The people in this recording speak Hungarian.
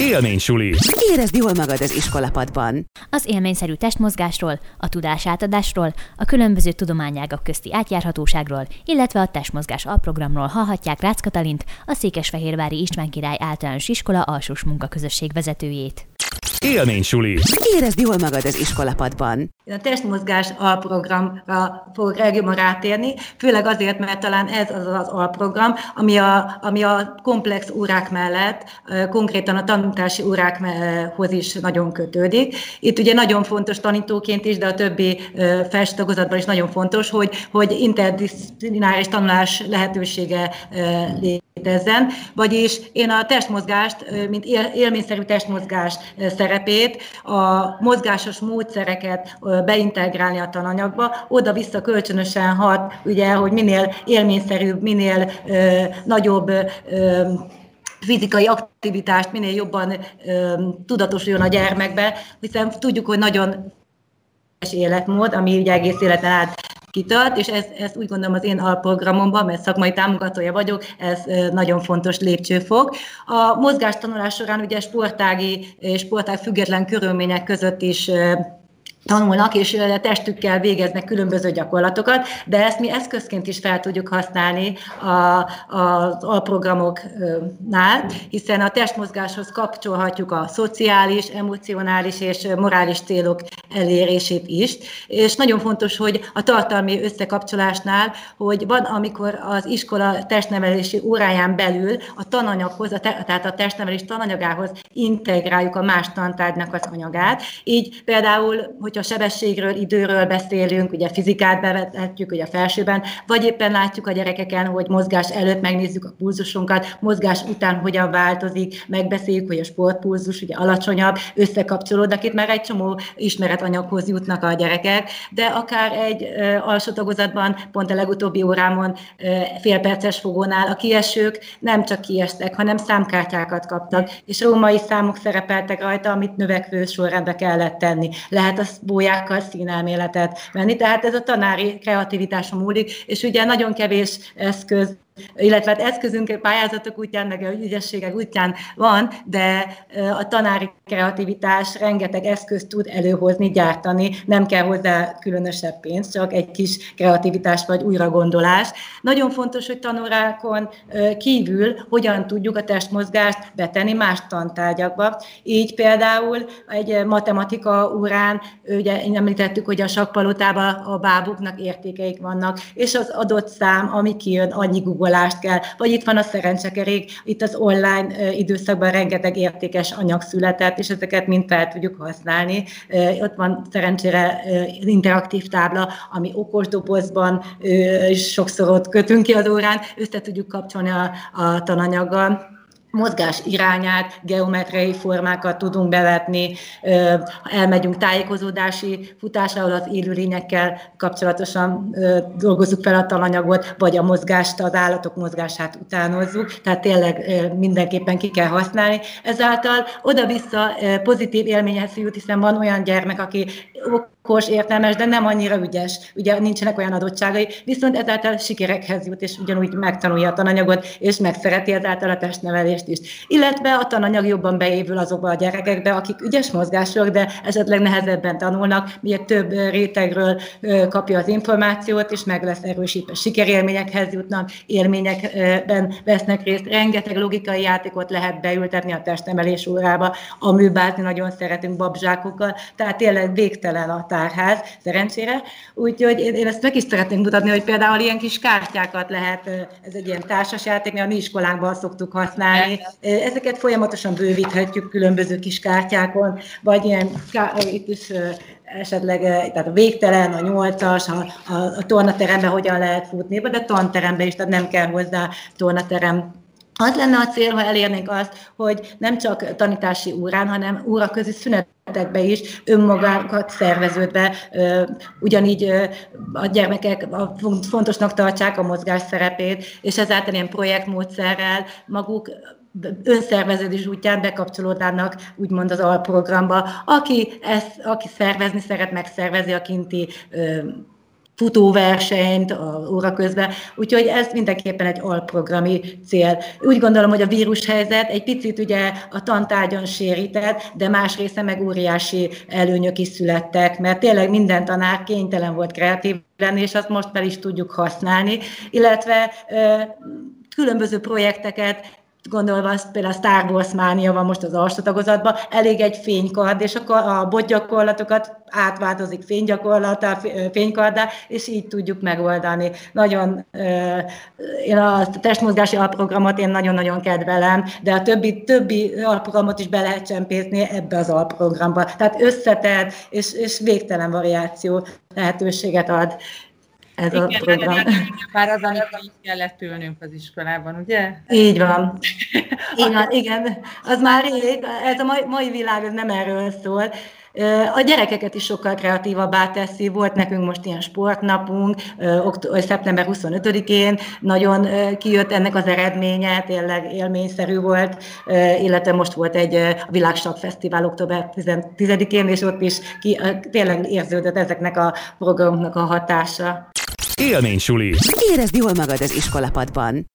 Élménysuli. Érezd jól magad az iskolapadban. Az élményszerű testmozgásról, a tudás átadásról, a különböző tudományágak közti átjárhatóságról, illetve a testmozgás alprogramról hallhatják Rácz Katalint, a Székesfehérvári István Király Általános Iskola alsós munkaközösség vezetőjét. Élménysuli. Érezd jól magad az iskolapadban. A testmozgás alprogramra fogok legjobban rátérni, főleg azért, mert talán ez az az alprogram, ami a, ami a komplex órák mellett, konkrétan a tanítási órákhoz is nagyon kötődik. Itt ugye nagyon fontos tanítóként is, de a többi felső is nagyon fontos, hogy, hogy interdisziplináris tanulás lehetősége létezzen, vagyis én a testmozgást, mint élményszerű testmozgás szerepét, a mozgásos módszereket beintegrálni a tananyagba, oda-vissza kölcsönösen hat, ugye, hogy minél élményszerűbb, minél ö, nagyobb ö, fizikai aktivitást minél jobban ö, tudatosuljon a gyermekbe, hiszen tudjuk, hogy nagyon életmód, ami ugye egész életen át kitart, és ezt, ezt úgy gondolom az én alprogramomban, mert szakmai támogatója vagyok, ez nagyon fontos lépcsőfok. A mozgástanulás során ugye sportági, sportág független körülmények között is tanulnak, és testükkel végeznek különböző gyakorlatokat, de ezt mi eszközként is fel tudjuk használni a, az alprogramoknál, hiszen a testmozgáshoz kapcsolhatjuk a szociális, emocionális és morális célok elérését is. És nagyon fontos, hogy a tartalmi összekapcsolásnál, hogy van, amikor az iskola testnevelési óráján belül a tananyaghoz, a te, tehát a testnevelés tananyagához integráljuk a más tantárgynak az anyagát. Így például, hogyha sebességről, időről beszélünk, ugye fizikát bevethetjük, ugye a felsőben, vagy éppen látjuk a gyerekeken, hogy mozgás előtt megnézzük a pulzusunkat, mozgás után hogyan változik, megbeszéljük, hogy a sportpulzus ugye alacsonyabb, összekapcsolódnak, itt már egy csomó ismeretanyaghoz jutnak a gyerekek, de akár egy ö, alsó tagozatban, pont a legutóbbi órámon félperces fogónál a kiesők nem csak kiestek, hanem számkártyákat kaptak, és római számok szerepeltek rajta, amit növekvő sorrendbe kellett tenni. Lehet azt bójákkal színelméletet venni. Tehát ez a tanári kreativitáson múlik, és ugye nagyon kevés eszköz illetve hát eszközünk pályázatok útján, meg ügyességek útján van, de a tanári kreativitás rengeteg eszközt tud előhozni, gyártani, nem kell hozzá különösebb pénz, csak egy kis kreativitás vagy újragondolás. Nagyon fontos, hogy tanórákon kívül hogyan tudjuk a testmozgást betenni más tantárgyakba. Így például egy matematika órán, ugye említettük, hogy a sakpalotában a bábuknak értékeik vannak, és az adott szám, ami kijön, annyi Google googleást kell, vagy itt van a szerencsekerék, itt az online időszakban rengeteg értékes anyag született, és ezeket mind fel tudjuk használni. Ott van szerencsére interaktív tábla, ami okos dobozban sokszor ott kötünk ki az órán, össze tudjuk kapcsolni a, a tananyaggal mozgás irányát, geometriai formákat tudunk bevetni, elmegyünk tájékozódási futásra, ahol az élőlényekkel kapcsolatosan dolgozzuk fel a talanyagot, vagy a mozgást, az állatok mozgását utánozzuk, tehát tényleg mindenképpen ki kell használni. Ezáltal oda-vissza pozitív élményhez jut, hiszen van olyan gyermek, aki okos, értelmes, de nem annyira ügyes, ugye nincsenek olyan adottságai, viszont ezáltal sikerekhez jut, és ugyanúgy megtanulja a tananyagot, és megszereti ezáltal a testnevelést is. Illetve a tananyag jobban beépül azokba a gyerekekbe, akik ügyes mozgások, de esetleg nehezebben tanulnak, miért több rétegről kapja az információt, és meg lesz erősítve. Sikerélményekhez jutnak, élményekben vesznek részt, rengeteg logikai játékot lehet beültetni a testnevelés órába, a műbázni nagyon szeretünk babzsákokkal, tehát tényleg végtelen a tárház, szerencsére. Úgyhogy én ezt meg is szeretném mutatni, hogy például ilyen kis kártyákat lehet, ez egy ilyen társasjáték, mi a mi iskolánkban szoktuk használni. Ezeket folyamatosan bővíthetjük különböző kis kártyákon, vagy ilyen, itt is esetleg tehát a végtelen, a nyolcas, a, a, a tornateremben hogyan lehet futni, de tanteremben is, tehát nem kell hozzá tornaterem az lenne a cél, ha elérnénk azt, hogy nem csak tanítási órán, hanem óraközi szünetekbe is önmagákat szerveződve, ugyanígy a gyermekek fontosnak tartsák a mozgás szerepét, és ezáltal ilyen projektmódszerrel maguk önszerveződés útján bekapcsolódnának úgymond az alprogramba. Aki, ezt, aki szervezni szeret, megszervezi a kinti futóversenyt óra közben, úgyhogy ez mindenképpen egy alprogrami cél. Úgy gondolom, hogy a vírushelyzet egy picit ugye a tantárgyon sérített, de más része meg óriási előnyök is születtek, mert tényleg minden tanár kénytelen volt kreatív lenni, és azt most fel is tudjuk használni, illetve különböző projekteket gondolva azt például a Star Wars mánia van most az alsó tagozatban, elég egy fénykard, és akkor a botgyakorlatokat átváltozik fénygyakorlata, fénykardá, és így tudjuk megoldani. Nagyon, én a testmozgási alprogramot én nagyon-nagyon kedvelem, de a többi, többi alprogramot is be lehet csempészni ebbe az alprogramba. Tehát összetett és, és végtelen variáció lehetőséget ad ez Igen, a program. Már az, amit így kellett ülnünk az iskolában, ugye? Így van. Van, igen. Az már rég, ez a mai, mai világ ez nem erről szól. A gyerekeket is sokkal kreatívabbá teszi. Volt nekünk most ilyen sportnapunk, szeptember 25-én, nagyon kijött ennek az eredménye, tényleg élményszerű volt, illetve most volt egy Világsak Fesztivál október 10-én, és ott is ki, tényleg érződött ezeknek a programoknak a hatása. Élmény suli. Érezd jól magad az iskolapadban.